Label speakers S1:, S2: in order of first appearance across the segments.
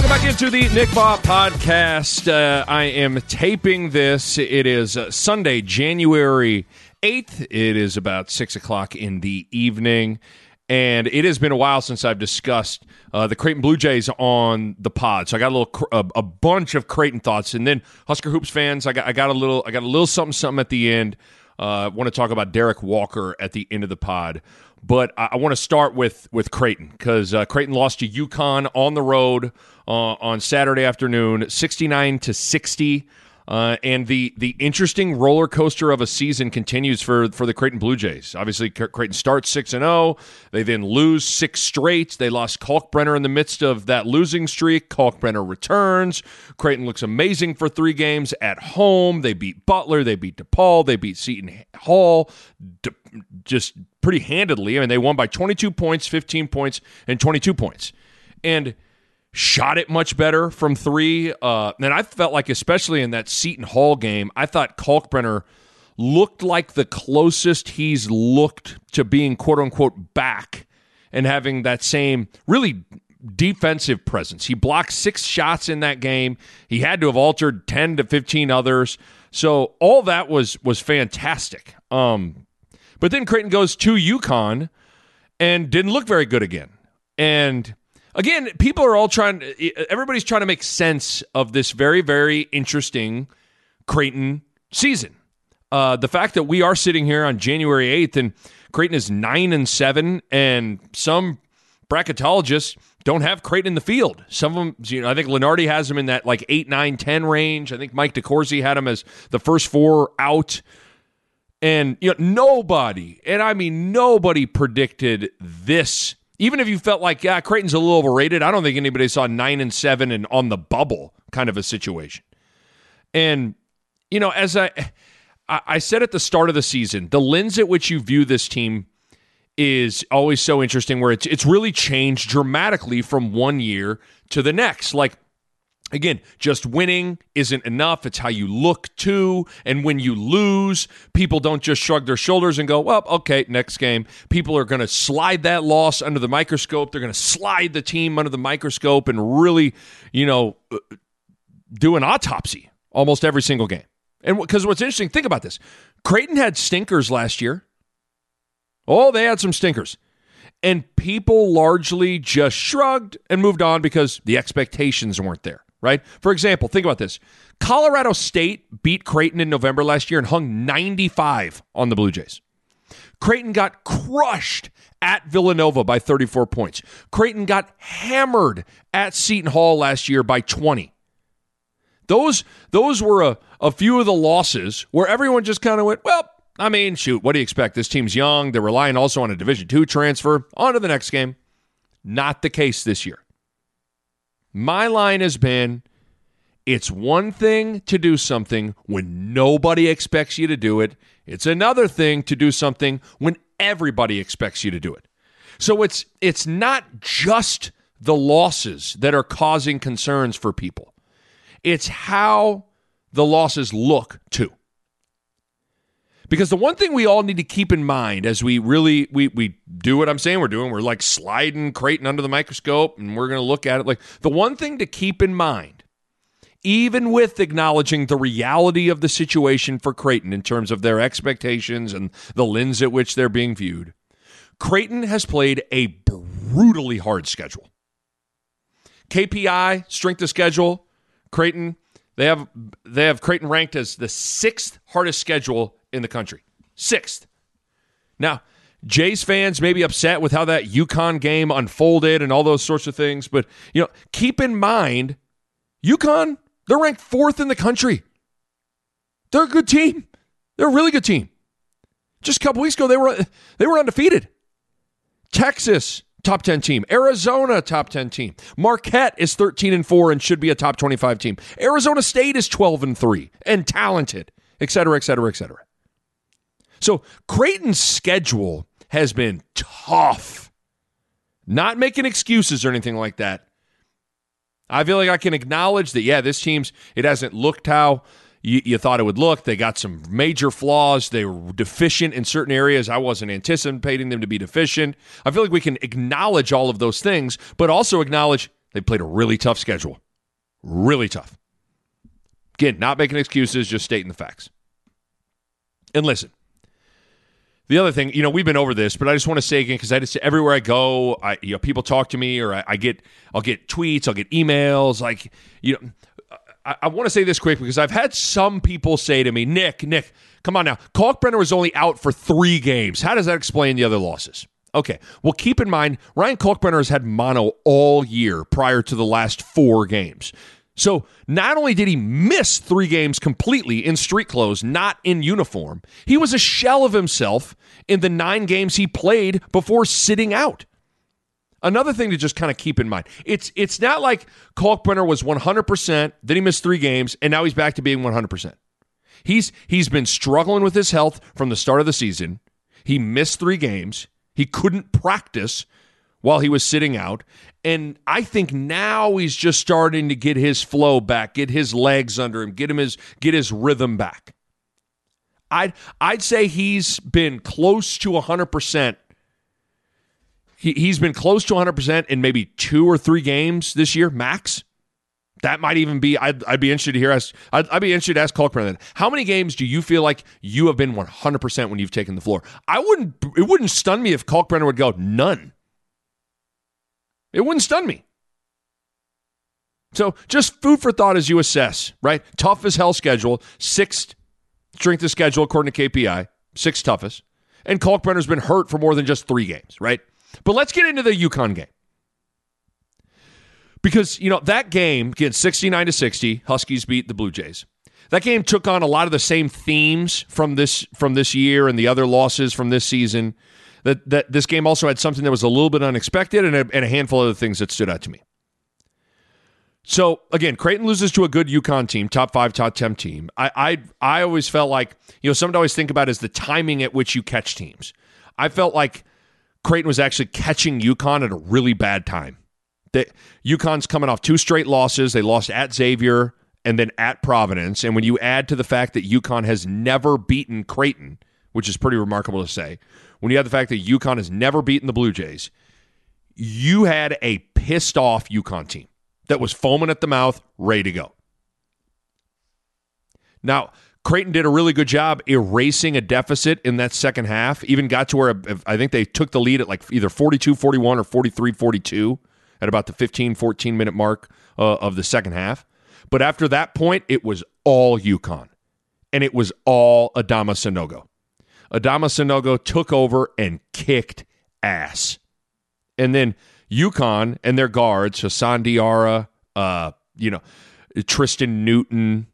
S1: Welcome back into the Nick Bob podcast. Uh, I am taping this. It is uh, Sunday, January 8th. It is about 6 o'clock in the evening. And it has been a while since I've discussed uh, the Creighton Blue Jays on the pod. So I got a little, a, a, bunch of Creighton thoughts, and then Husker hoops fans. I got, I got a little, I got a little something, something at the end. Uh, I want to talk about Derek Walker at the end of the pod. But I, want to start with with Creighton because uh, Creighton lost to UConn on the road uh, on Saturday afternoon, sixty nine to sixty. Uh, and the the interesting roller coaster of a season continues for for the Creighton Blue Jays. Obviously, Creighton starts six and zero. Oh. They then lose six straight. They lost Kalkbrenner in the midst of that losing streak. Kalkbrenner returns. Creighton looks amazing for three games at home. They beat Butler. They beat DePaul. They beat Seton Hall. De- just pretty handedly. I mean, they won by 22 points, 15 points, and 22 points. And shot it much better from three. Uh, and I felt like, especially in that Seton Hall game, I thought Kalkbrenner looked like the closest he's looked to being quote unquote back and having that same really defensive presence. He blocked six shots in that game. He had to have altered 10 to 15 others. So all that was was fantastic. Um, but then Creighton goes to UConn and didn't look very good again. And again, people are all trying, everybody's trying to make sense of this very, very interesting Creighton season. Uh, the fact that we are sitting here on January 8th and Creighton is 9 and 7, and some bracketologists don't have Creighton in the field. Some of them, you know, I think Lunardi has them in that like 8, 9, 10 range. I think Mike DeCourcy had them as the first four out. And you know, nobody, and I mean nobody predicted this. Even if you felt like, yeah, Creighton's a little overrated, I don't think anybody saw nine and seven and on the bubble kind of a situation. And you know, as I I said at the start of the season, the lens at which you view this team is always so interesting where it's it's really changed dramatically from one year to the next. Like Again, just winning isn't enough. It's how you look too. And when you lose, people don't just shrug their shoulders and go, well, okay, next game. People are going to slide that loss under the microscope. They're going to slide the team under the microscope and really, you know, uh, do an autopsy almost every single game. And because what's interesting, think about this Creighton had stinkers last year. Oh, they had some stinkers. And people largely just shrugged and moved on because the expectations weren't there right? For example, think about this Colorado State beat Creighton in November last year and hung 95 on the Blue Jays. Creighton got crushed at Villanova by 34 points. Creighton got hammered at Seton Hall last year by 20. Those, those were a, a few of the losses where everyone just kind of went, well, I mean, shoot, what do you expect? This team's young. They're relying also on a Division two transfer. On to the next game. Not the case this year. My line has been it's one thing to do something when nobody expects you to do it, it's another thing to do something when everybody expects you to do it. So it's it's not just the losses that are causing concerns for people. It's how the losses look too. Because the one thing we all need to keep in mind as we really we we do what I'm saying we're doing, we're like sliding Creighton under the microscope and we're going to look at it like the one thing to keep in mind even with acknowledging the reality of the situation for Creighton in terms of their expectations and the lens at which they're being viewed, Creighton has played a brutally hard schedule. KPI, strength of schedule, Creighton, they have they have Creighton ranked as the sixth hardest schedule in the country. Sixth. Now, Jays fans may be upset with how that UConn game unfolded and all those sorts of things, but you know, keep in mind, UConn, they're ranked fourth in the country. They're a good team. They're a really good team. Just a couple weeks ago, they were they were undefeated. Texas, top 10 team. Arizona, top 10 team. Marquette is 13 and 4 and should be a top 25 team. Arizona State is 12 and 3 and talented, et cetera, et cetera, et cetera. So Creighton's schedule has been tough. Not making excuses or anything like that. I feel like I can acknowledge that, yeah, this team's, it hasn't looked how you, you, thought it would look. They got some major flaws. They were deficient in certain areas. I wasn't anticipating them to be deficient. I feel like we can acknowledge all of those things, but also acknowledge they played a really tough schedule. Really tough. Again, not making excuses, just stating the facts. And listen, the other thing, you know, we've been over this, but I just want to say again because I just everywhere I go, I you know, people talk to me or I, I get I'll get tweets, I'll get emails, like you know. I, I want to say this quick because I've had some people say to me, Nick, Nick, come on now. Kalkbrenner was only out for three games. How does that explain the other losses? Okay. Well, keep in mind, Ryan Kalkbrenner has had mono all year prior to the last four games. So not only did he miss three games completely in street clothes, not in uniform, he was a shell of himself in the nine games he played before sitting out. Another thing to just kind of keep in mind. It's it's not like Kalkbrenner was 100%, then he missed 3 games and now he's back to being 100%. He's he's been struggling with his health from the start of the season. He missed 3 games. He couldn't practice while he was sitting out. And I think now he's just starting to get his flow back, get his legs under him, get him his get his rhythm back. I'd I'd say he's been close to 100%. He, he's been close to 100% in maybe two or three games this year, max. That might even be. I'd, I'd be interested to hear. Ask, I'd, I'd be interested to ask Kalkbrenner. Then. How many games do you feel like you have been 100% when you've taken the floor? I wouldn't. It wouldn't stun me if Kalkbrenner would go none. It wouldn't stun me. So just food for thought as you assess, right? Tough as hell schedule, sixth strength of schedule according to KPI, sixth toughest. And Kalkbrenner's been hurt for more than just three games, right? But let's get into the UConn game. Because, you know, that game, again, 69 to 60, Huskies beat the Blue Jays. That game took on a lot of the same themes from this from this year and the other losses from this season that that this game also had something that was a little bit unexpected and a, and a handful of other things that stood out to me. So again, Creighton loses to a good UConn team, top five, top ten team. I I I always felt like you know something to always think about is the timing at which you catch teams. I felt like Creighton was actually catching UConn at a really bad time. That UConn's coming off two straight losses. They lost at Xavier and then at Providence. And when you add to the fact that UConn has never beaten Creighton, which is pretty remarkable to say, when you had the fact that UConn has never beaten the Blue Jays, you had a pissed off UConn team that was foaming at the mouth, ready to go. Now, Creighton did a really good job erasing a deficit in that second half. Even got to where I think they took the lead at like either 42 41 or 43 42 at about the 15 14 minute mark uh, of the second half. But after that point, it was all UConn and it was all Adama Sanogo. Adama Sanogo took over and kicked ass. And then UConn and their guards, Hassan Diarra, uh, you know, Tristen Newton,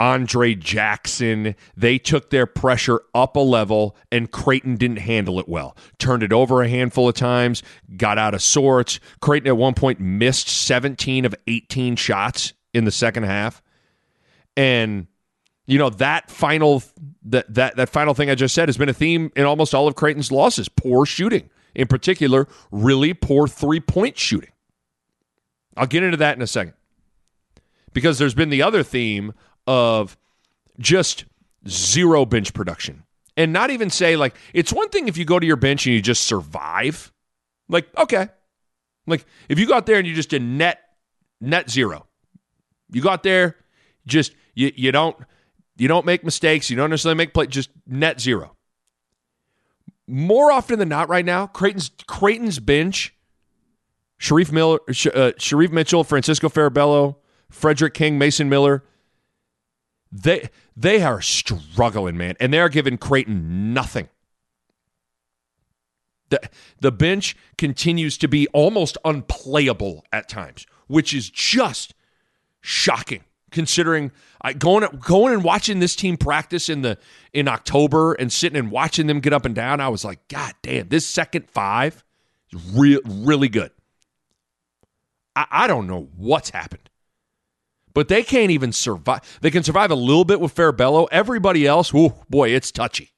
S1: Andre Jackson, they took their pressure up a level and Creighton didn't handle it well. Turned it over a handful of times, got out of sorts. Creighton at one point missed 17 of 18 shots in the second half. And you know that final that that that final thing I just said has been a theme in almost all of Creighton's losses. Poor shooting, in particular, really poor three point shooting. I'll get into that in a second because there's been the other theme of just zero bench production, and not even say like it's one thing if you go to your bench and you just survive, like okay, like if you got there and you just did net net zero, you got there just you you don't you don't make mistakes. You don't necessarily make play. Just net zero. More often than not, right now, Creighton's Creighton's bench. Shereef Miller, uh, Shereef Mitchell, Francisco Farabello, Fredrick King, Mason Miller. They they are struggling, man, and they are giving Creighton nothing. The, the bench continues to be almost unplayable at times, which is just shocking considering I, going going and watching this team practice in the in October and sitting and watching them get up and down. I was like, God damn, this second five is real really good. I, I don't know what's happened, but they can't even survive. They can survive a little bit with Farabello. Everybody else, oh boy, it's touchy.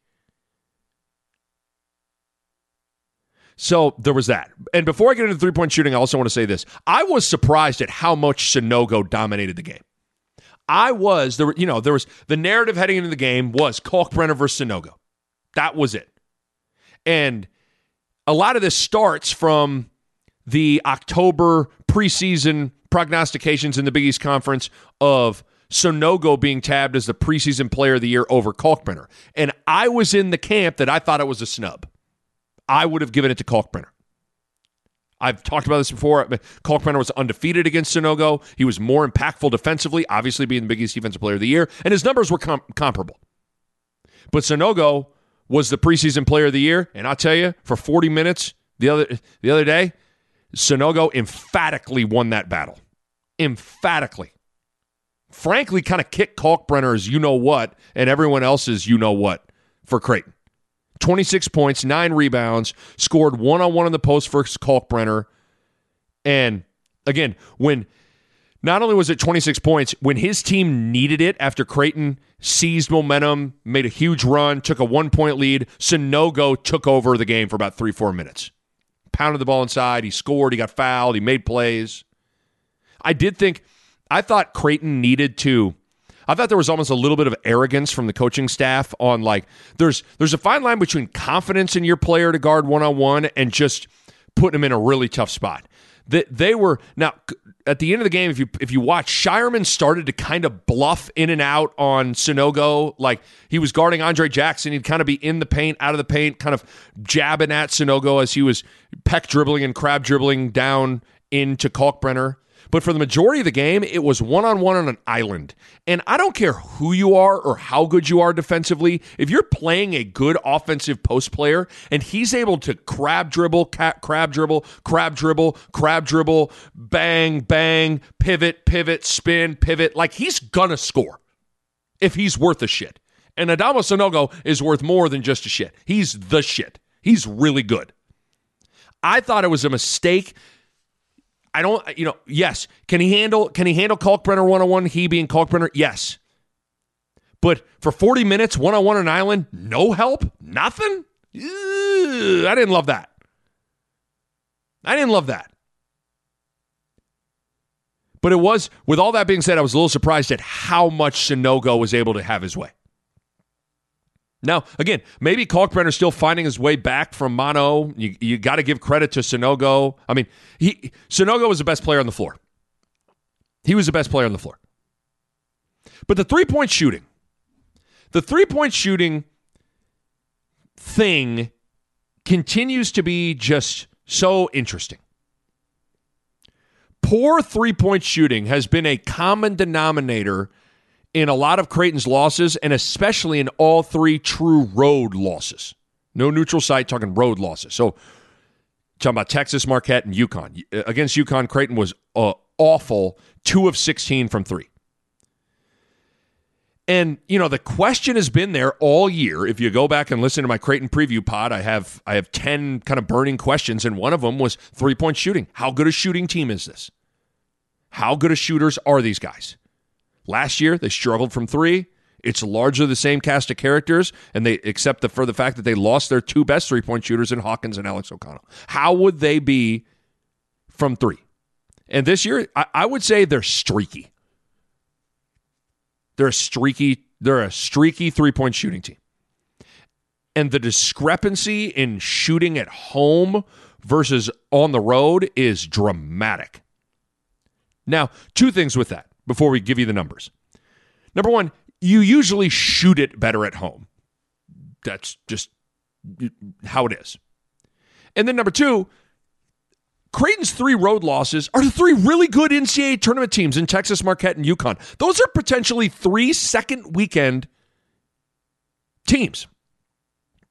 S1: So there was that. And before I get into three point shooting, I also want to say this. I was surprised at how much Sanogo dominated the game. I was there. You know, there was the narrative heading into the game was Kalkbrenner versus Sanogo. That was it, and a lot of this starts from the October preseason prognostications in the Big East Conference of Sanogo being tabbed as the preseason player of the year over Kalkbrenner, and I was in the camp that I thought it was a snub. I would have given it to Kalkbrenner. I've talked about this before. Kalkbrenner was undefeated against Sanogo. He was more impactful defensively, obviously being the Big East Defensive Player of the Year, and his numbers were com- comparable. But Sanogo was the preseason Player of the Year, and I'll tell you, for 40 minutes the other the other day, Sanogo emphatically won that battle. Emphatically. Frankly, kind of kicked Kalkbrenner's you know what and everyone else's you know what for Creighton. 26 points, nine rebounds, scored one on one in the post for Kalkbrenner. And again, when not only was it 26 points, when his team needed it after Creighton seized momentum, made a huge run, took a one point lead, Sanogo took over the game for about three, four minutes. Pounded the ball inside. He scored. He got fouled. He made plays. I did think, I thought Creighton needed to I thought there was almost a little bit of arrogance from the coaching staff on like there's there's a fine line between confidence in your player to guard one on one and just putting him in a really tough spot. That they were now at the end of the game, if you if you watch, Scheierman started to kind of bluff in and out on Sanogo. Like he was guarding Andre Jackson, he'd kind of be in the paint, out of the paint, kind of jabbing at Sanogo as he was peck dribbling and crab dribbling down into Kalkbrenner. But for the majority of the game, it was one on one on an island. And I don't care who you are or how good you are defensively. If you're playing a good offensive post player and he's able to crab dribble, crab dribble, crab dribble, crab dribble, bang, bang, pivot, pivot, spin, pivot, like he's gonna score if he's worth a shit. And Adama Sanogo is worth more than just a shit. He's the shit. He's really good. I thought it was a mistake I don't, you know, yes. Can he handle can he handle Kalkbrenner one on one? He being Kalkbrenner, yes. But for 40 minutes, one on one on island, no help, nothing? Ew, I didn't love that. I didn't love that. But it was, with all that being said, I was a little surprised at how much Sanogo was able to have his way. Now, again, maybe Kalkbrenner's still finding his way back from mono. You, you got to give credit to Sanogo. I mean, he Sanogo was the best player on the floor. He was the best player on the floor. But the three point shooting, the three point shooting thing continues to be just so interesting. Poor three point shooting has been a common denominator in a lot of Creighton's losses, and especially in all three true road losses. No neutral site, talking road losses. So, talking about Texas, Marquette, and UConn. Against UConn, Creighton was uh, awful, two of 16 from three. And you know the question has been there all year. If you go back and listen to my Creighton preview pod, I have I have ten kind of burning questions, and one of them was three point shooting. How good a shooting team is this? How good of shooters are these guys? Last year, they struggled from three. It's largely the same cast of characters, and they except the, for the fact that they lost their two best three point shooters in Hawkins and Alex O'Connell. How would they be from three? And this year, I, I would say they're streaky. They're a streaky. They're a streaky three point shooting team. And the discrepancy in shooting at home versus on the road is dramatic. Now, two things with that before we give you the numbers. Number one, you usually shoot it better at home. That's just how it is. And then number two, Creighton's three road losses are the three really good NCAA tournament teams in Texas, Marquette, and UConn. Those are potentially three second weekend teams.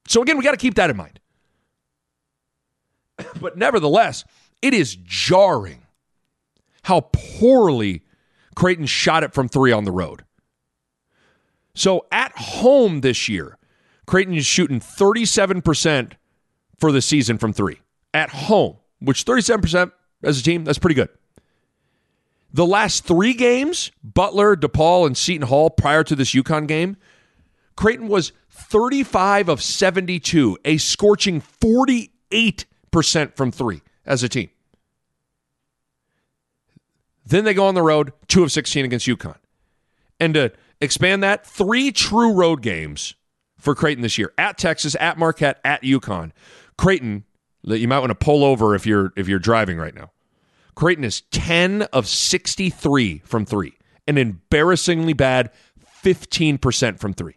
S1: So again, we got to keep that in mind. But nevertheless, it is jarring how poorly Creighton shot it from three on the road. So at home this year, Creighton is shooting 37% for the season from three. At home, which 37% as a team, that's pretty good. The last three games, Butler, DePaul, and Seton Hall prior to this UConn game, Creighton was 35 of 72, a scorching 48% from three as a team. Then they go on the road, two of 16 against UConn. And to expand that, three true road games for Creighton this year at Texas, at Marquette, at UConn. Creighton, that you might want to pull over if you're if you're driving right now. Creighton is 10 of 63 from three, an embarrassingly bad 15% from three.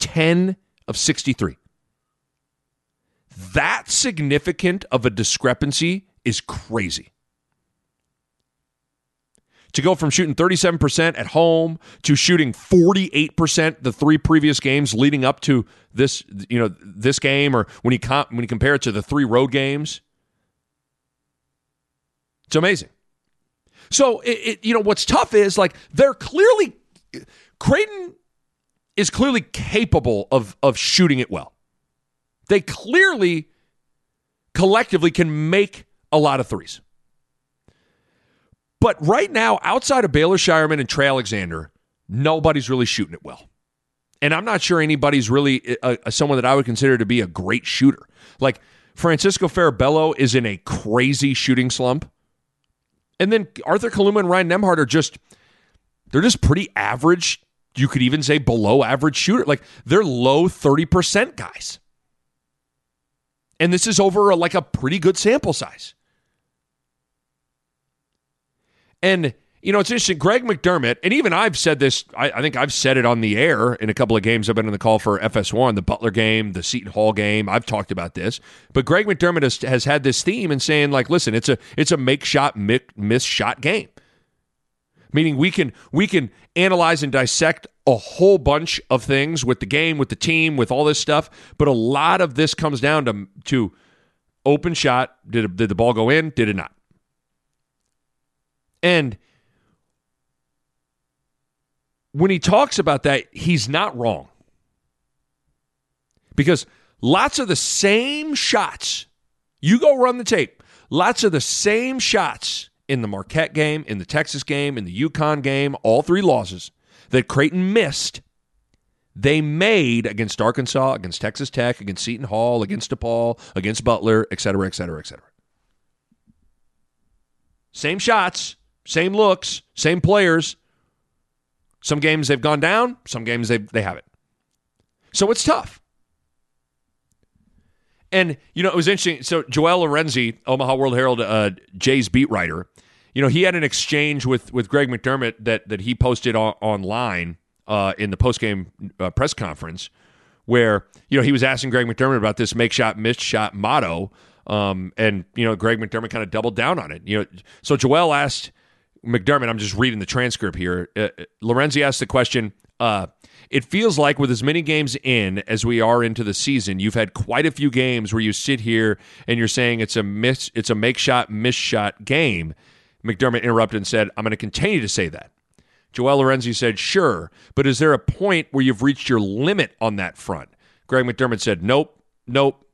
S1: 10 of 63. That significant of a discrepancy is crazy. To go from shooting 37% at home to shooting 48% the three previous games leading up to this, you know, this game, or when you comp- when you compare it to the three road games, it's amazing. So it, it you know what's tough is like they're clearly Creighton is clearly capable of of shooting it well. They clearly collectively can make a lot of threes. But right now, outside of Baylor Scheierman and Trey Alexander, nobody's really shooting it well. And I'm not sure anybody's really a, uh, a, uh, someone that I would consider to be a great shooter. Like Francisco Farabello is in a crazy shooting slump. And then Arthur Kaluma and Ryan Nembhard are just, they're just pretty average you could even say below average shooter. Like they're low 30% guys. And this is over a, like a pretty good sample size. And, you know, it's interesting. Greg McDermott, and even I've said this, I, I, think I've said it on the air in a couple of games I've been on the call for FS1, the Butler game, the Seton Hall game. I've talked about this. But Greg McDermott has, has had this theme and saying, like, listen, it's a it's a make shot, miss shot game meaning we can we can analyze and dissect a whole bunch of things with the game, with the team, with all this stuff. But a lot of this comes down to to open shot. Did did the ball go in? Did it not? And when he talks about that, he's not wrong. Because lots of the same shots, you go run the tape, lots of the same shots in the Marquette game, in the Texas game, in the UConn game, all three losses that Creighton missed, they made against Arkansas, against Texas Tech, against Seton Hall, against DePaul, against Butler, et cetera, et cetera, et cetera. Same shots, same looks, same players. Some games they've gone down, some games they, they haven't. So it's tough. And, you know, it was interesting. So Joel Lorenzi, Omaha World Herald, uh, Jay's beat writer, you know, he had an exchange with, with Greg McDermott that, that he posted on, online uh, in the postgame uh, press conference where, you know, he was asking Greg McDermott about this make shot, miss shot motto. Um, and, you know, Greg McDermott kind of doubled down on it. You know, so Joel asked McDermott, I'm just reading the transcript here. Uh, Lorenzi asked the question, uh, it feels like with as many games in as we are into the season, you've had quite a few games where you sit here and you're saying it's a miss, it's a make shot, miss shot game. McDermott interrupted and said, I'm going to continue to say that. Joel Lorenzi said, Sure, but is there a point where you've reached your limit on that front? Greg McDermott said, Nope, nope.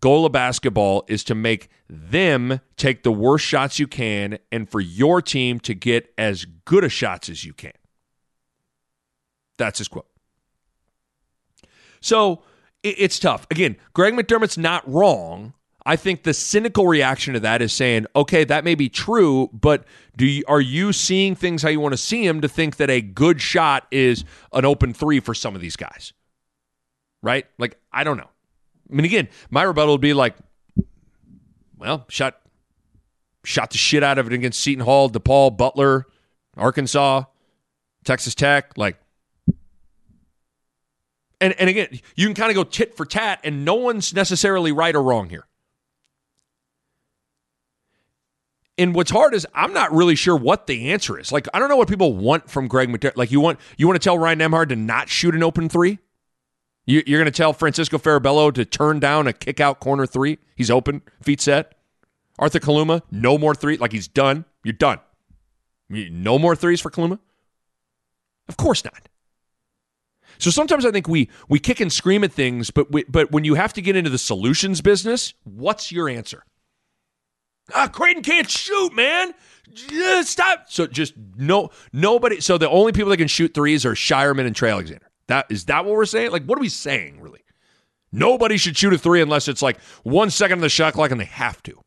S1: goal of basketball is to make them take the worst shots you can and for your team to get as good a shots as you can. That's his quote. So it's tough. Again, Greg McDermott's not wrong. I think the cynical reaction to that is saying, okay, that may be true, but do you, are you seeing things how you want to see them to think that a good shot is an open three for some of these guys? Right? Like, I don't know. I mean, again, my rebuttal would be like, well, shot shot the shit out of it against Seton Hall, DePaul, Butler, Arkansas, Texas Tech. Like, and and again, you can kind of go tit for tat, and no one's necessarily right or wrong here. And what's hard is I'm not really sure what the answer is. Like, I don't know what people want from Greg McDermott. Like, you want you want to tell Ryan Nembhard to not shoot an open three? You, are going to tell Francisco Farabello to turn down a kick out corner three? He's open, feet set. Arthur Kaluma, no more three. Like he's done. You're done. No more threes for Kaluma? Of course not. So sometimes I think we we kick and scream at things, but we, but when you have to get into the solutions business, what's your answer? Ah, Creighton can't shoot, man. Just stop. So just no nobody. So the only people that can shoot threes are Scheierman and Trey Alexander. That is that what we're saying? Like, what are we saying, really? Nobody should shoot a three unless it's like one second of the shot clock and they have to.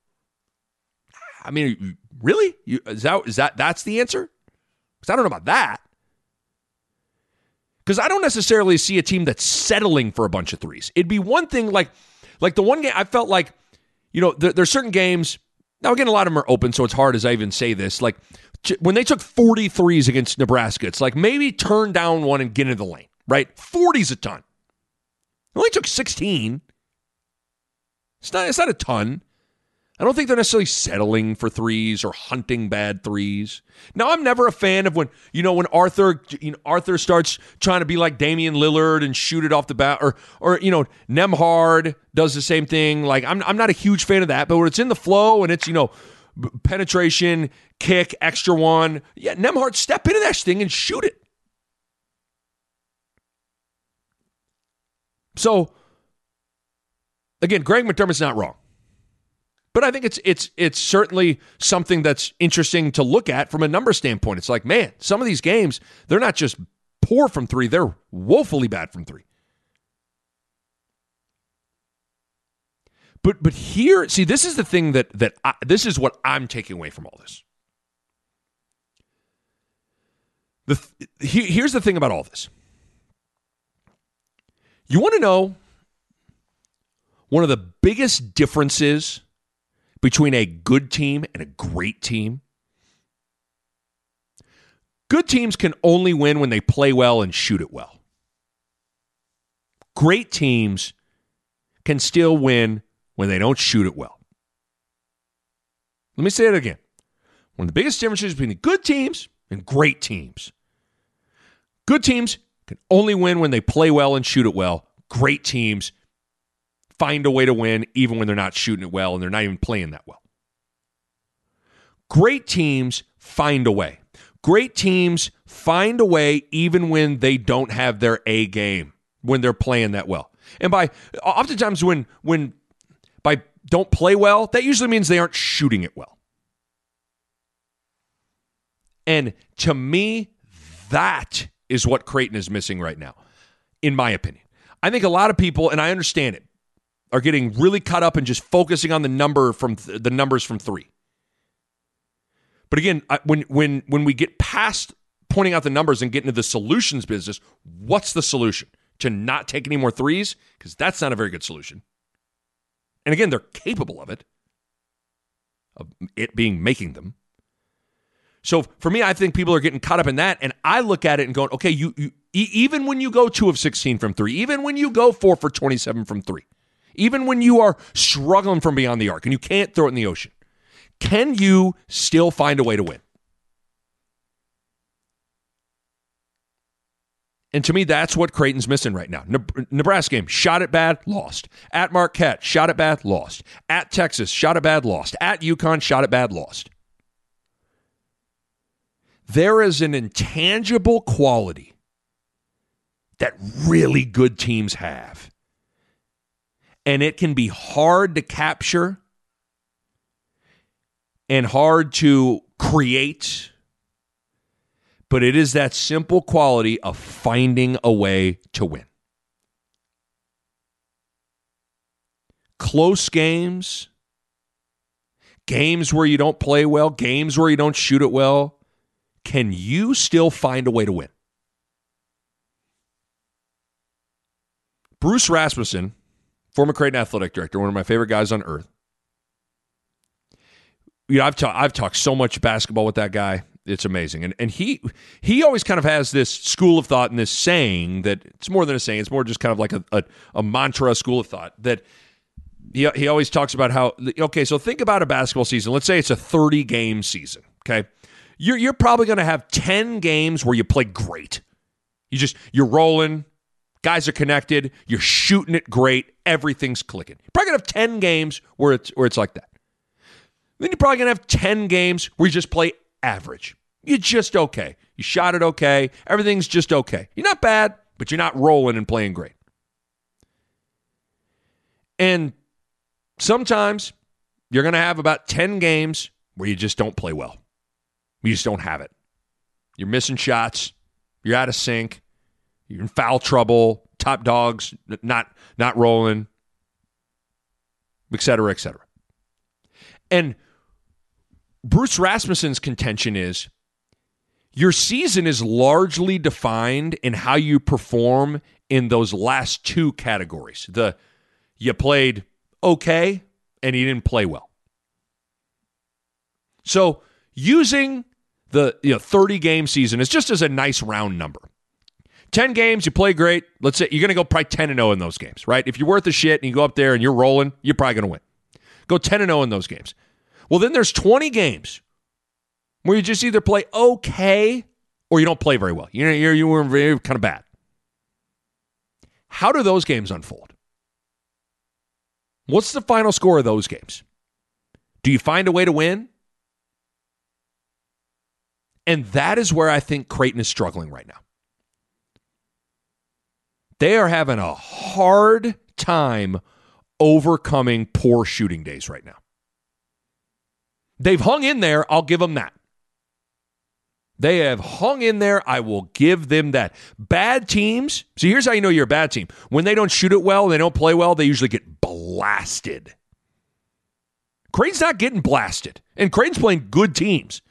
S1: I mean, really? You, is that is that that's the answer? Because I don't know about that. Because I don't necessarily see a team that's settling for a bunch of threes. It'd be one thing like like the one game I felt like, you know, there, there's certain games. Now again, a lot of them are open, so it's hard as I even say this. Like when they took 43s against Nebraska, it's like maybe turn down one and get into the lane right? 40's a ton. It only took 16. It's not, it's not a ton. I don't think they're necessarily settling for threes or hunting bad threes. Now, I'm never a fan of when you know when Arthur you know, Arthur starts trying to be like Damian Lillard and shoot it off the bat, or or you know Nembhard does the same thing. Like I'm I'm not a huge fan of that, but when it's in the flow and it's you know penetration, kick, extra one, yeah, Nembhard step into that thing and shoot it. So again, Greg McDermott's not wrong. But I think it's it's it's certainly something that's interesting to look at from a number standpoint. It's like, man, some of these games, they're not just poor from three, they're woefully bad from three. But but here, see, this is the thing that that I, this is what I'm taking away from all this. The here's the thing about all this. You want to know one of the biggest differences between a good team and a great team? Good teams can only win when they play well and shoot it well. Great teams can still win when they don't shoot it well. Let me say it again. One of the biggest differences between good teams and great teams. Good teams can only win when they play well and shoot it well. Great teams find a way to win even when they're not shooting it well and they're not even playing that well. Great teams find a way. Great teams find a way even when they don't have their A game, when they're playing that well. And by oftentimes when when by don't play well, that usually means they aren't shooting it well. And to me, that is what Creighton is missing right now, in my opinion. I think a lot of people, and I understand it, are getting really caught up in just focusing on the number from th- the numbers from three. But again, I, when when when we get past pointing out the numbers and get into the solutions business, what's the solution? To not take any more threes? Because that's not a very good solution. And again, they're capable of it, of it being making them. So for me, I think people are getting caught up in that, and I look at it and going, okay, you, you even when you go two of sixteen from three, even when you go four for twenty seven from three, even when you are struggling from beyond the arc and you can't throw it in the ocean, can you still find a way to win? And to me, that's what Creighton's missing right now. Nebraska game, shot it bad, lost. At Marquette, shot it bad, lost. At Texas, shot it bad, lost. At UConn, shot it bad, lost there is an intangible quality that really good teams have. And it can be hard to capture and hard to create. But it is that simple quality of finding a way to win. Close games, games where you don't play well, games where you don't shoot it well, can you still find a way to win? Bruce Rasmussen, former Creighton athletic director, one of my favorite guys on earth. You know, I've talked I've talked so much basketball with that guy. It's amazing. And and he he always kind of has this school of thought and this saying that it's more than a saying, it's more just kind of like a, a, a mantra, school of thought that he, he always talks about how okay, so think about a basketball season. Let's say it's a 30 game season. Okay. You're you're probably gonna have 10 games where you play great. You just you're rolling, Guys are connected. You're shooting it great. Everything's clicking. You're probably gonna have ten games where it's where it's like that. Then you're probably gonna have ten games where you just play average. You're just okay. You shot it okay. Everything's just okay. You're not bad, but you're not rolling and playing great. And sometimes you're going to have about 10 games where you just don't play well. You just don't have it. You're missing shots. You're out of sync. You're in foul trouble. Top dogs not not rolling, et cetera, et cetera. And Bruce Rasmussen's contention is your season is largely defined in how you perform in those last two categories. The you played okay and you didn't play well. So using the you know, 30 game season is just as a nice round number. 10 games, you play great. Let's say you're going to go probably 10 and 0 in those games, right? If you're worth a shit and you go up there and you're rolling, you're probably going to win. Go 10 and 0 in those games. Well, then there's 20 games where you just either play okay or you don't play very well. You're, you're, you were kind of bad. How do those games unfold? What's the final score of those games? Do you find a way to win? And that is where I think Creighton is struggling right now. They are having a hard time overcoming poor shooting days right now. They've hung in there. I'll give them that. They have hung in there. I will give them that. Bad teams. See, here's how you know you're a bad team. When they don't shoot it well, they don't play well, they usually get blasted. Creighton's not getting blasted. And Creighton's playing good teams.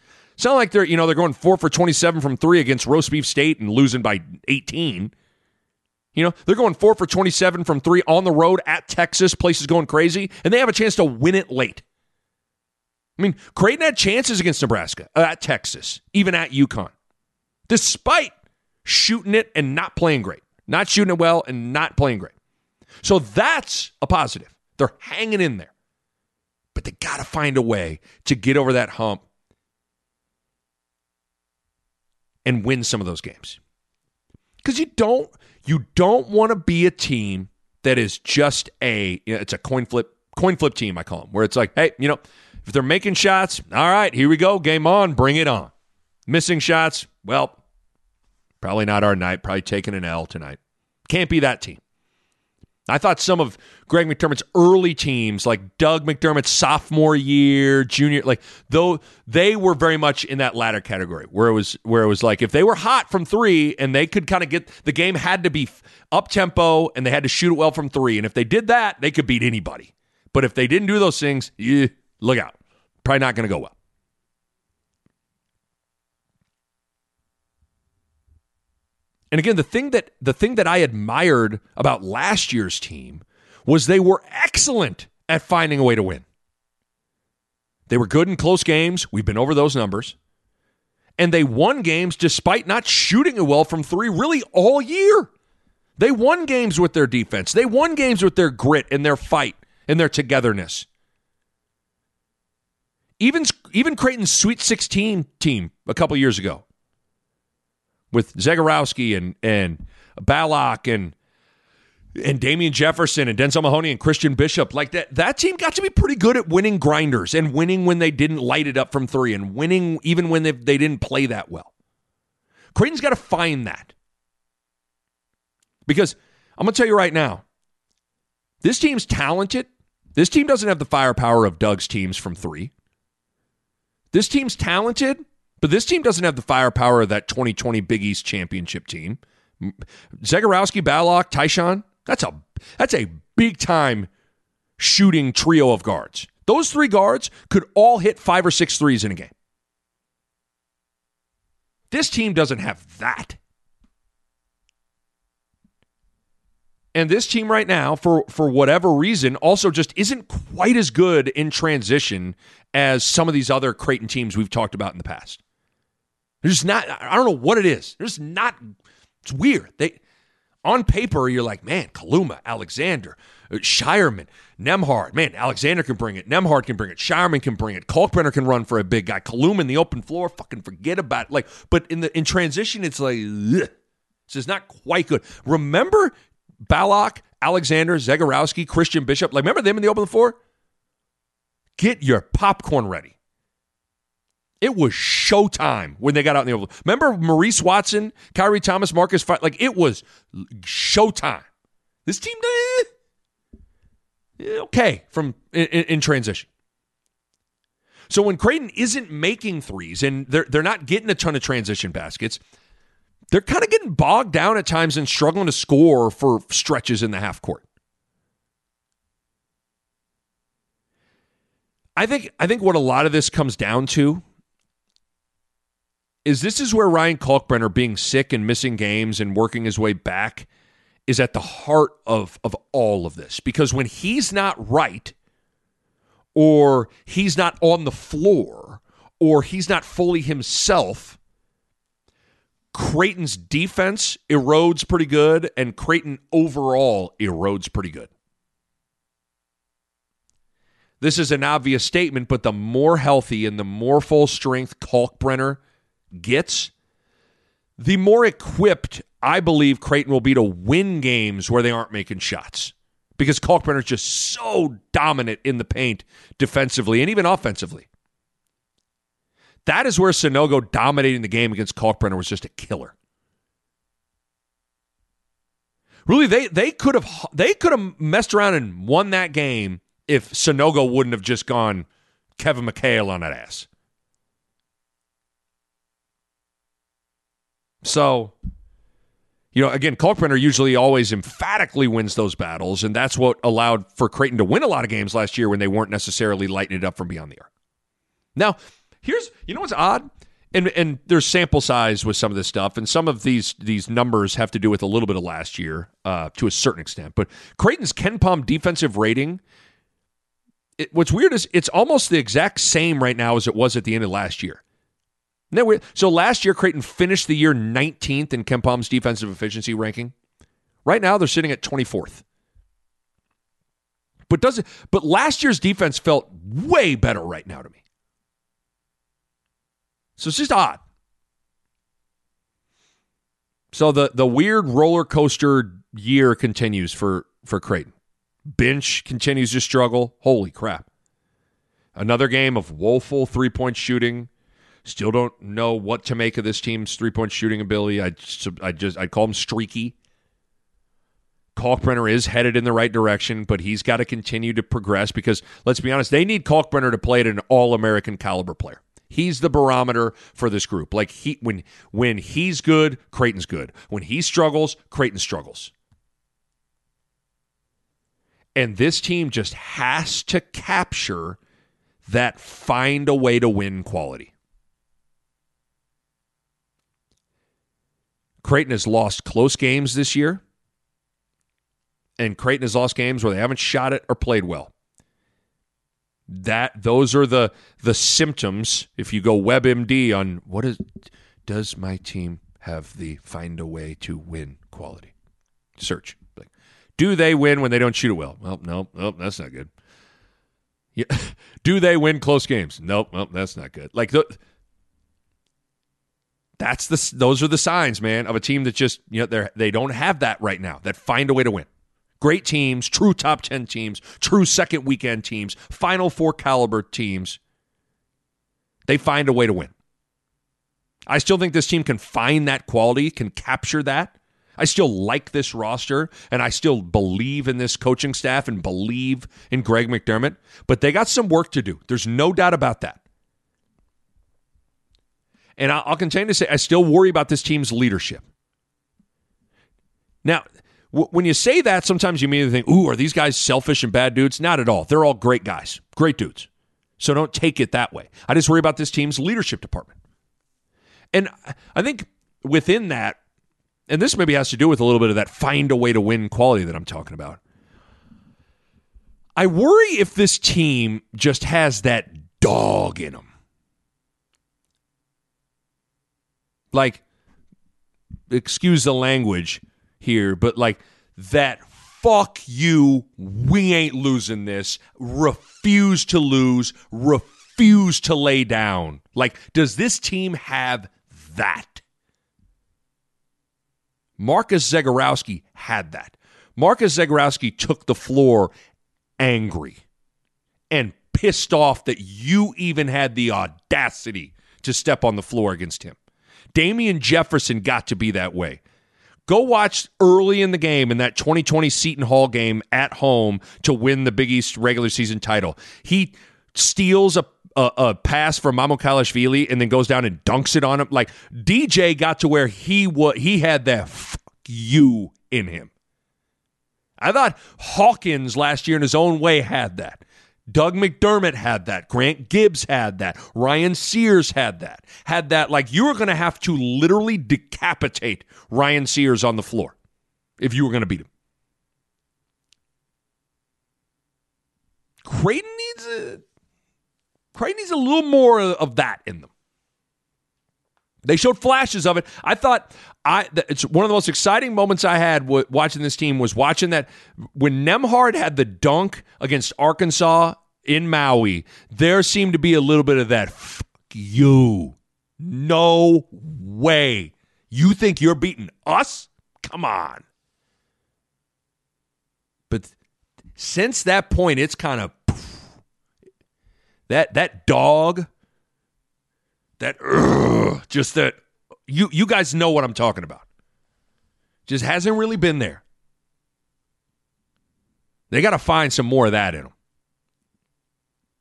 S1: Not like they're, you know, they're going four for 27 from three against Roast Beef State and losing by 18. You know, they're going four for 27 from three on the road at Texas. Place is going crazy, and they have a chance to win it late. I mean, Creighton had chances against Nebraska, uh, at Texas, even at UConn, despite shooting it and not playing great, not shooting it well and not playing great. So that's a positive. They're hanging in there, but they got to find a way to get over that hump and win some of those games. Because you don't you don't want to be a team that is just a it's a coin flip coin flip team I call them where it's like hey you know if they're making shots all right here we go game on bring it on. Missing shots well probably not our night probably taking an L tonight. Can't be that team I thought some of Greg McDermott's early teams, like Doug McDermott's sophomore year, junior, like though they were very much in that latter category where it was where it was like if they were hot from three and they could kind of get the game had to be up tempo and they had to shoot it well from three, and if they did that, they could beat anybody. But if they didn't do those things, yeah, look out, probably not going to go well. And again, the thing that the thing that I admired about last year's team was they were excellent at finding a way to win. They were good in close games. We've been over those numbers. And they won games despite not shooting it well from 3 really all year. They won games with their defense. They won games with their grit and their fight and their togetherness. Even even Creighton's Sweet 16 team a couple years ago with Zegarowski and and Ballock and and Damien Jefferson and Denzel Mahoney and Christian Bishop, like that, that team got to be pretty good at winning grinders and winning when they didn't light it up from three and winning even when they, they didn't play that well. Creighton's got to find that. Because I'm going to tell you right now, This team's talented. This team doesn't have the firepower of Doug's teams from three. This team's talented, but this team doesn't have the firepower of that 2020 Big East championship team. Zegarowski, Ballock, Ty-Shon, that's a that's a big time shooting trio of guards. Those three guards could all hit five or six threes in a game. This team doesn't have that. And this team right now, for for whatever reason, also just isn't quite as good in transition as some of these other Creighton teams we've talked about in the past. There's just not. I don't know what it is. There's not. It's weird. They on paper, you're like, man, Kaluma, Alexander, uh, Scheierman, Nembhard. Man, Alexander can bring it. Nembhard can bring it. Scheierman can bring it. Kalkbrenner can run for a big guy. Kaluma in the open floor, fucking forget about it. Like, but in the in transition, it's like, ugh. it's just not quite good. Remember Ballock, Alexander, Zegarowski, Christian Bishop. Like, remember them in the open floor? Get your popcorn ready. It was showtime when they got out in the open. Remember Maurice Watson, Khyri Thomas, Marcus Fight? Like, it was showtime. This team, eh, okay, from in, in transition. So when Creighton isn't making threes and they're they're not getting a ton of transition baskets, they're kind of getting bogged down at times and struggling to score for stretches in the half court. I think I think what a lot of this comes down to is this is where Ryan Kalkbrenner being sick and missing games and working his way back is at the heart of of all of this because when he's not right or he's not on the floor or he's not fully himself Creighton's defense erodes pretty good, and Creighton overall erodes pretty good. This is an obvious statement, but the more healthy and the more full strength Kalkbrenner gets, the more equipped I believe Creighton will be to win games where they aren't making shots. Because Kalkbrenner is just so dominant in the paint defensively and even offensively. That is where Sanogo dominating the game against Kalkbrenner was just a killer. Really, they they could have they could have messed around and won that game if Sanogo wouldn't have just gone Kevin McHale on that ass. So, you know, again, Kalkbrenner usually always emphatically wins those battles, and that's what allowed for Creighton to win a lot of games last year when they weren't necessarily lighting it up from beyond the arc. Now, Here's you know what's odd? And and there's sample size with some of this stuff, and some of these these numbers have to do with a little bit of last year uh, to a certain extent. But Creighton's KenPom defensive rating. It, what's weird is it's almost the exact same right now as it was at the end of last year. So last year, Creighton finished the year 19th in KenPom's defensive efficiency ranking. Right now, they're sitting at 24th. But does it, but last year's defense felt way better right now to me. So it's just odd. So the the weird roller coaster year continues for for Creighton. Bench continues to struggle. Holy crap. Another game of woeful three point shooting. Still don't know what to make of this team's three point shooting ability. I I just I'd call him streaky. Kalkbrenner is headed in the right direction, but he's got to continue to progress because let's be honest, they need Kalkbrenner to play at an all American caliber player. He's the barometer for this group. Like he when when he's good, Creighton's good. When he struggles, Creighton struggles. And this team just has to capture that find a way to win quality. Creighton has lost close games this year. And Creighton has lost games where they haven't shot it or played well. That those are the the symptoms. If you go webmd on what is does my team have the find a way to win quality? Search. Like, do they win when they don't shoot it well? Well no nope, that's not good. Yeah. do they win close games? Nope well, that's not good. Like the that's the those are the signs man of a team that just you know they they don't have that right now that find a way to win Great teams, true top 10 teams, true second weekend teams, final four caliber teams. They find a way to win. I still think this team can find that quality, can capture that. I still like this roster and I still believe in this coaching staff and believe in Greg McDermott, but they got some work to do. There's no doubt about that. And I'll continue to say I still worry about this team's leadership. Now, when you say that, sometimes you immediately think, ooh, are these guys selfish and bad dudes? Not at all. They're all great guys, great dudes. So don't take it that way. I just worry about this team's leadership department. And I think within that, and this maybe has to do with a little bit of that find a way to win quality that I'm talking about. I worry if this team just has that dog in them. Like, excuse the language here, but like that fuck you, we ain't losing this, refuse to lose, refuse to lay down. Like, does this team have that? Marcus Zegarowski had that. Marcus Zegarowski took the floor angry and pissed off that you even had the audacity to step on the floor against him. Damian Jefferson got to be that way. Go watch early in the game in that 2020 Seton Hall game at home to win the Big East regular season title. He steals a a, a pass from Mamukelashvili and then goes down and dunks it on him. Like DJ got to where he was, he had that fuck you in him. I thought Hawkins last year in his own way had that. Doug McDermott had that. Grant Gibbs had that. Ryan Sears had that. Had that like you were going to have to literally decapitate Ryan Sears on the floor if you were going to beat him. Creighton needs a Creighton needs a little more of that in them. They showed flashes of it. I thought I it's one of the most exciting moments I had watching this team was watching that when Nembhard had the dunk against Arkansas in Maui. There seemed to be a little bit of that. Fuck you, no way. You think you're beating us? Come on. But since that point, it's kind of that that dog, that just that you you guys know what I'm talking about. Just hasn't really been there. They got to find some more of that in them.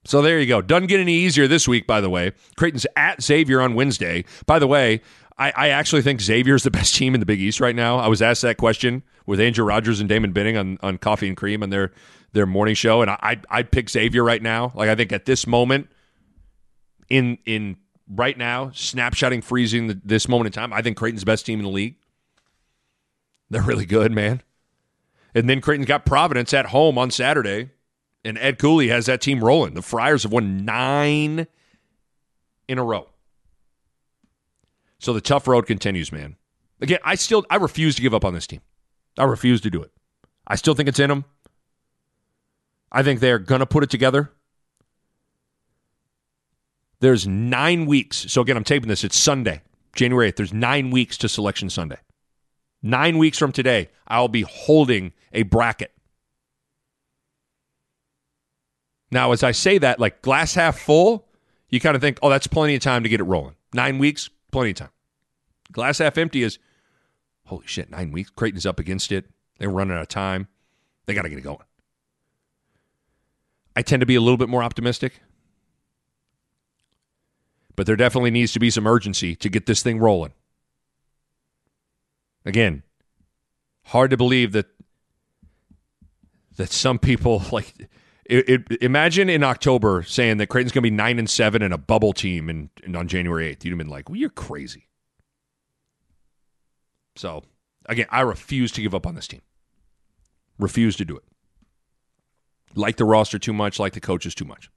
S1: So there you go. Doesn't get any easier this week, by the way. Creighton's at Xavier on Wednesday. By the way, I, I actually think Xavier's the best team in the Big East right now. I was asked that question with Andrew Rogers and Damon Benning on, on Coffee and Cream on their their morning show, and I I'd, I'd pick Xavier right now. Like I think at this moment, in in right now, snapshotting, freezing the, this moment in time, I think Creighton's the best team in the league. They're really good, man. And then Creighton's got Providence at home on Saturday, and Ed Cooley has that team rolling. The Friars have won nine in a row. So the tough road continues, man. Again, I still I refuse to give up on this team. I refuse to do it. I still think it's in them. I think they're going to put it together. There's nine weeks. So, again, I'm taping this. It's Sunday, January 8th. There's nine weeks to Selection Sunday. Nine weeks from today, I'll be holding a bracket. Now, as I say that, like glass half full, you kind of think, oh, that's plenty of time to get it rolling. Nine weeks, plenty of time. Glass half empty is, holy shit, nine weeks. Creighton's up against it. They're running out of time. They got to get it going. I tend to be a little bit more optimistic. But there definitely needs to be some urgency to get this thing rolling. Again, hard to believe that that some people like it, it, imagine in October saying that Creighton's going to be nine and seven and a bubble team, and, and on January eighth, you'd have been like, "Well, you're crazy." So again, I refuse to give up on this team. Refuse to do it like the roster too much, like the coaches too much.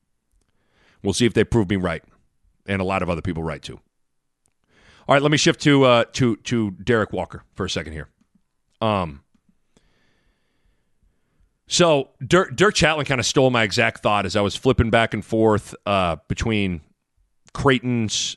S1: We'll see if they prove me right, and a lot of other people write too. All right, let me shift to uh, to to Derrick Walker for a second here. Um, so Dirk, Dirk Chatelain kind of stole my exact thought as I was flipping back and forth uh, between Creighton's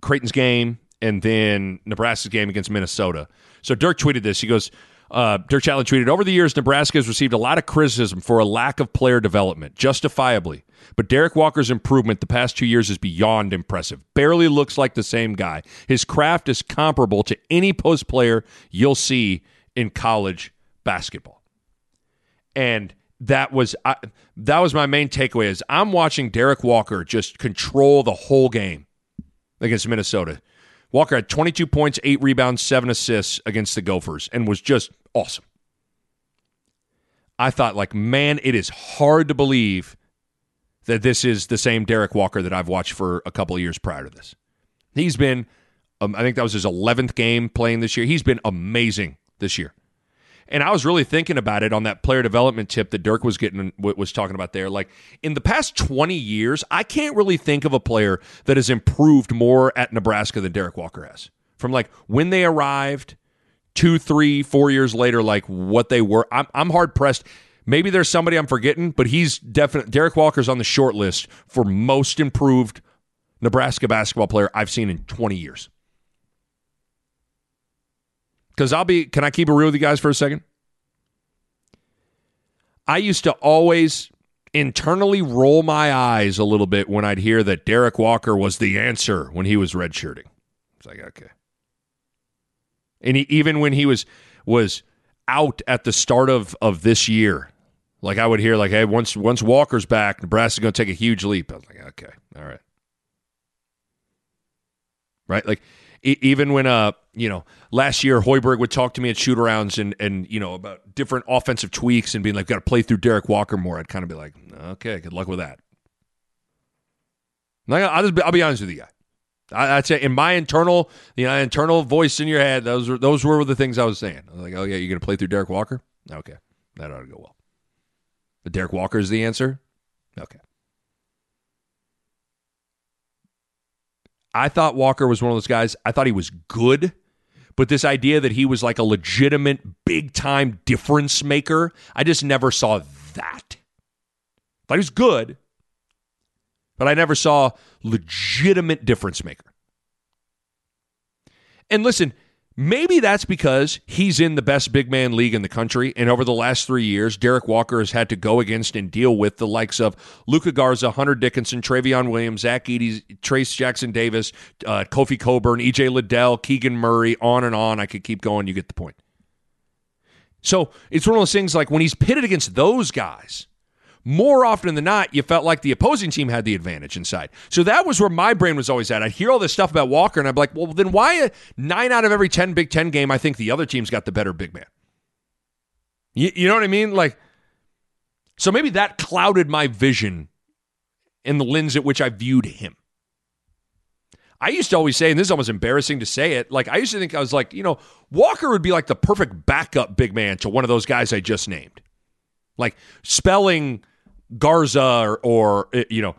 S1: Creighton's game and then Nebraska's game against Minnesota. So Dirk tweeted this. He goes, Uh, Dirk Chatelain tweeted Over the years, Nebraska has received a lot of criticism for a lack of player development, justifiably. But Derrick Walker's improvement the past two years is beyond impressive. Barely looks like the same guy. His craft is comparable to any post player you'll see in college basketball. And that was I, that was my main takeaway is I'm watching Derrick Walker just control the whole game against Minnesota. Walker had 22 points, 8 rebounds, 7 assists against the Gophers and was just awesome. I thought like man, it is hard to believe that this is the same Derrick Walker that I've watched for a couple of years prior to this. He's been um, I think that was his 11th game playing this year. He's been amazing this year. And I was really thinking about it on that player development tip that Dirk was getting was talking about there. Like in the past 20 years, I can't really think of a player that has improved more at Nebraska than Derrick Walker has. From like when they arrived, two, three, four years later, like what they were. I'm, I'm hard pressed. Maybe there's somebody I'm forgetting, but he's definitely Derrick Walker's on the short list for most improved Nebraska basketball player I've seen in 20 years. Because I'll be, can I keep it real with you guys for a second? I used to always internally roll my eyes a little bit when I'd hear that Derrick Walker was the answer when he was redshirting. It's like, okay. And he, even when he was was out at the start of, of this year, like I would hear, like, hey, once once Walker's back, Nebraska's going to take a huge leap. I was like, okay, all right, right, like even when uh you know last year Hoiberg would talk to me at shootarounds and and you know about different offensive tweaks and being like got to play through Derrick Walker more. I'd kind of be like, okay, good luck with that. I'll just be, I'll be honest with you, guy. I, would say in my internal, you know, internal voice in your head, those were those were the things I was saying. I was like, oh yeah, you're gonna play through Derrick Walker? Okay, that ought to go well. But Derrick Walker is the answer. Okay. I thought Walker was one of those guys. I thought he was good, but this idea that he was like a legitimate big time difference maker, I just never saw that. I Thought he was good, but I never saw legitimate difference maker. And listen, Maybe that's because he's in the best big man league in the country. And over the last three years, Derrick Walker has had to go against and deal with the likes of Luka Garza, Hunter Dickinson, Trevion Williams, Zach Edey, Trayce Jackson Davis, uh, Kofi Cockburn, EJ Liddell, Keegan Murray, on and on. I could keep going. You get the point. So it's one of those things like when he's pitted against those guys, more often than not, you felt like the opposing team had the advantage inside. So that was where my brain was always at. I'd hear all this stuff about Walker, and I'd be like, well, then why uh, nine out of every 10 Big Ten game, I think the other team's got the better big man? You, you know what I mean? Like, so maybe that clouded my vision in the lens at which I viewed him. I used to always say, and this is almost embarrassing to say it, like I used to think I was like, you know, Walker would be like the perfect backup big man to one of those guys I just named. Like spelling Garza or, or uh, you know,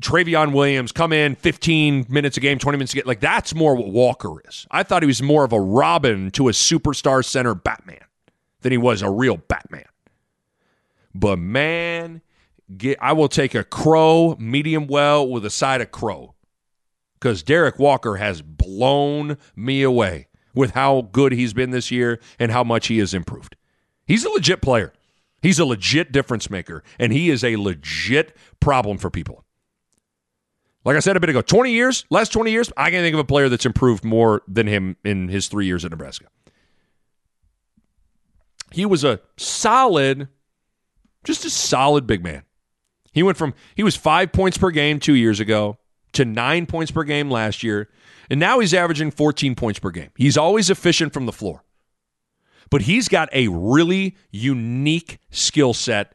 S1: Trevion Williams come in 15 minutes a game, 20 minutes a game. Like that's more what Walker is. I thought he was more of a Robin to a superstar center Batman than he was a real Batman. But man, get, I will take a crow medium well with a side of crow because Derrick Walker has blown me away with how good he's been this year and how much he has improved. He's a legit player. He's a legit difference maker, and he is a legit problem for people. Like I said a bit ago, 20 years, last 20 years, I can't think of a player that's improved more than him in his three years at Nebraska. He was a solid, just a solid big man. He went from, he was five points per game two years ago to nine points per game last year, and now he's averaging 14 points per game. He's always efficient from the floor but he's got a really unique skill set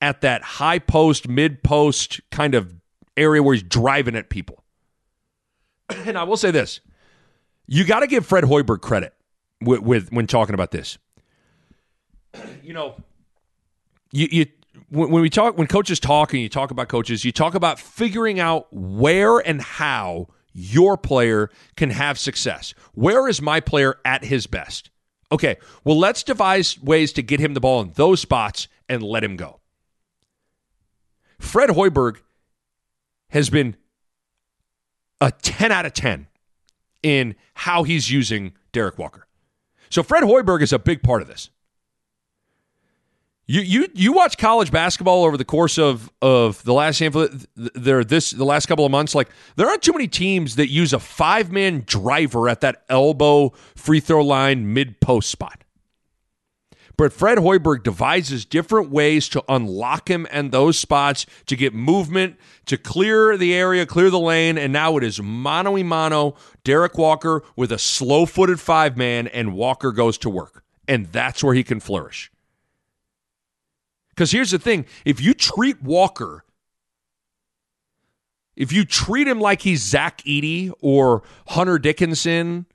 S1: at that high post, mid post kind of area where he's driving at people. And I will say this you got to give Fred Hoiberg credit with, with, when talking about this. You know, you, you when, when we talk when coaches talk and you talk about coaches, you talk about figuring out where and how your player can have success. Where is my player at his best? Okay, well, let's devise ways to get him the ball in those spots and let him go. Fred Hoiberg has been a 10 out of 10 in how he's using Derrick Walker. So Fred Hoiberg is a big part of this. You you you watch college basketball over the course of of the last handful there this the last couple of months like there aren't too many teams that use a five man driver at that elbow free throw line mid post spot. But Fred Hoiberg devises different ways to unlock him and those spots to get movement, to clear the area, clear the lane, and now it is mano a mano Derrick Walker with a slow footed five man, and Walker goes to work. And that's where he can flourish. Because here's the thing if you treat Walker, if you treat him like he's Zach Edey or Hunter Dickinson,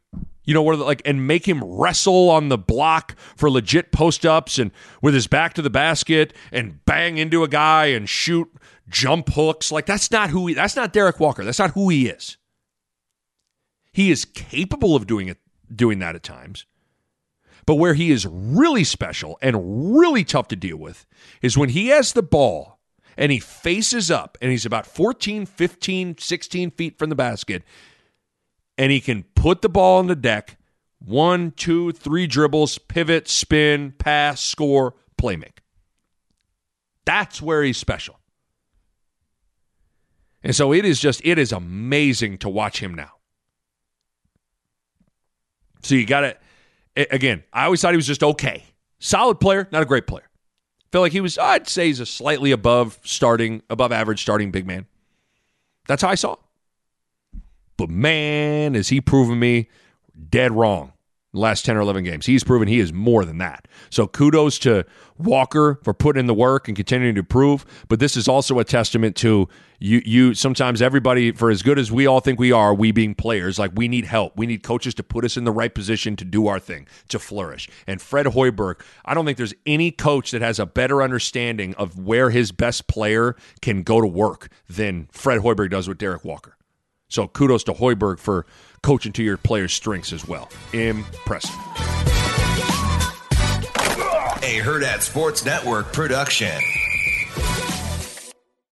S1: you know, where like and make him wrestle on the block for legit post ups and with his back to the basket and bang into a guy and shoot jump hooks. Like that's not who he, that's not Derrick Walker. That's not who he is. He is capable of doing it doing that at times. But where he is really special and really tough to deal with is when he has the ball and he faces up and he's about 14, 15, 16 feet from the basket and he can put the ball on the deck one, two, three dribbles, pivot, spin, pass, score, play make. That's where he's special. And so it is just, it is amazing to watch him now. So you got to, again, I always thought he was just okay. Solid player, not a great player. Feel like he was, I'd say he's a slightly above starting, above average starting big man. That's how I saw. But man, is he proving me dead wrong last 10 or 11 games. He's proven he is more than that. So kudos to Walker for putting in the work and continuing to prove, but this is also a testament to you you sometimes everybody for as good as we all think we are, we being players, like we need help. We need coaches to put us in the right position to do our thing, to flourish. And Fred Hoiberg, I don't think there's any coach that has a better understanding of where his best player can go to work than Fred Hoiberg does with Derrick Walker. So kudos to Hoiberg for coaching to your players' strengths as well. Impressive.
S2: A Herd at Sports Network production.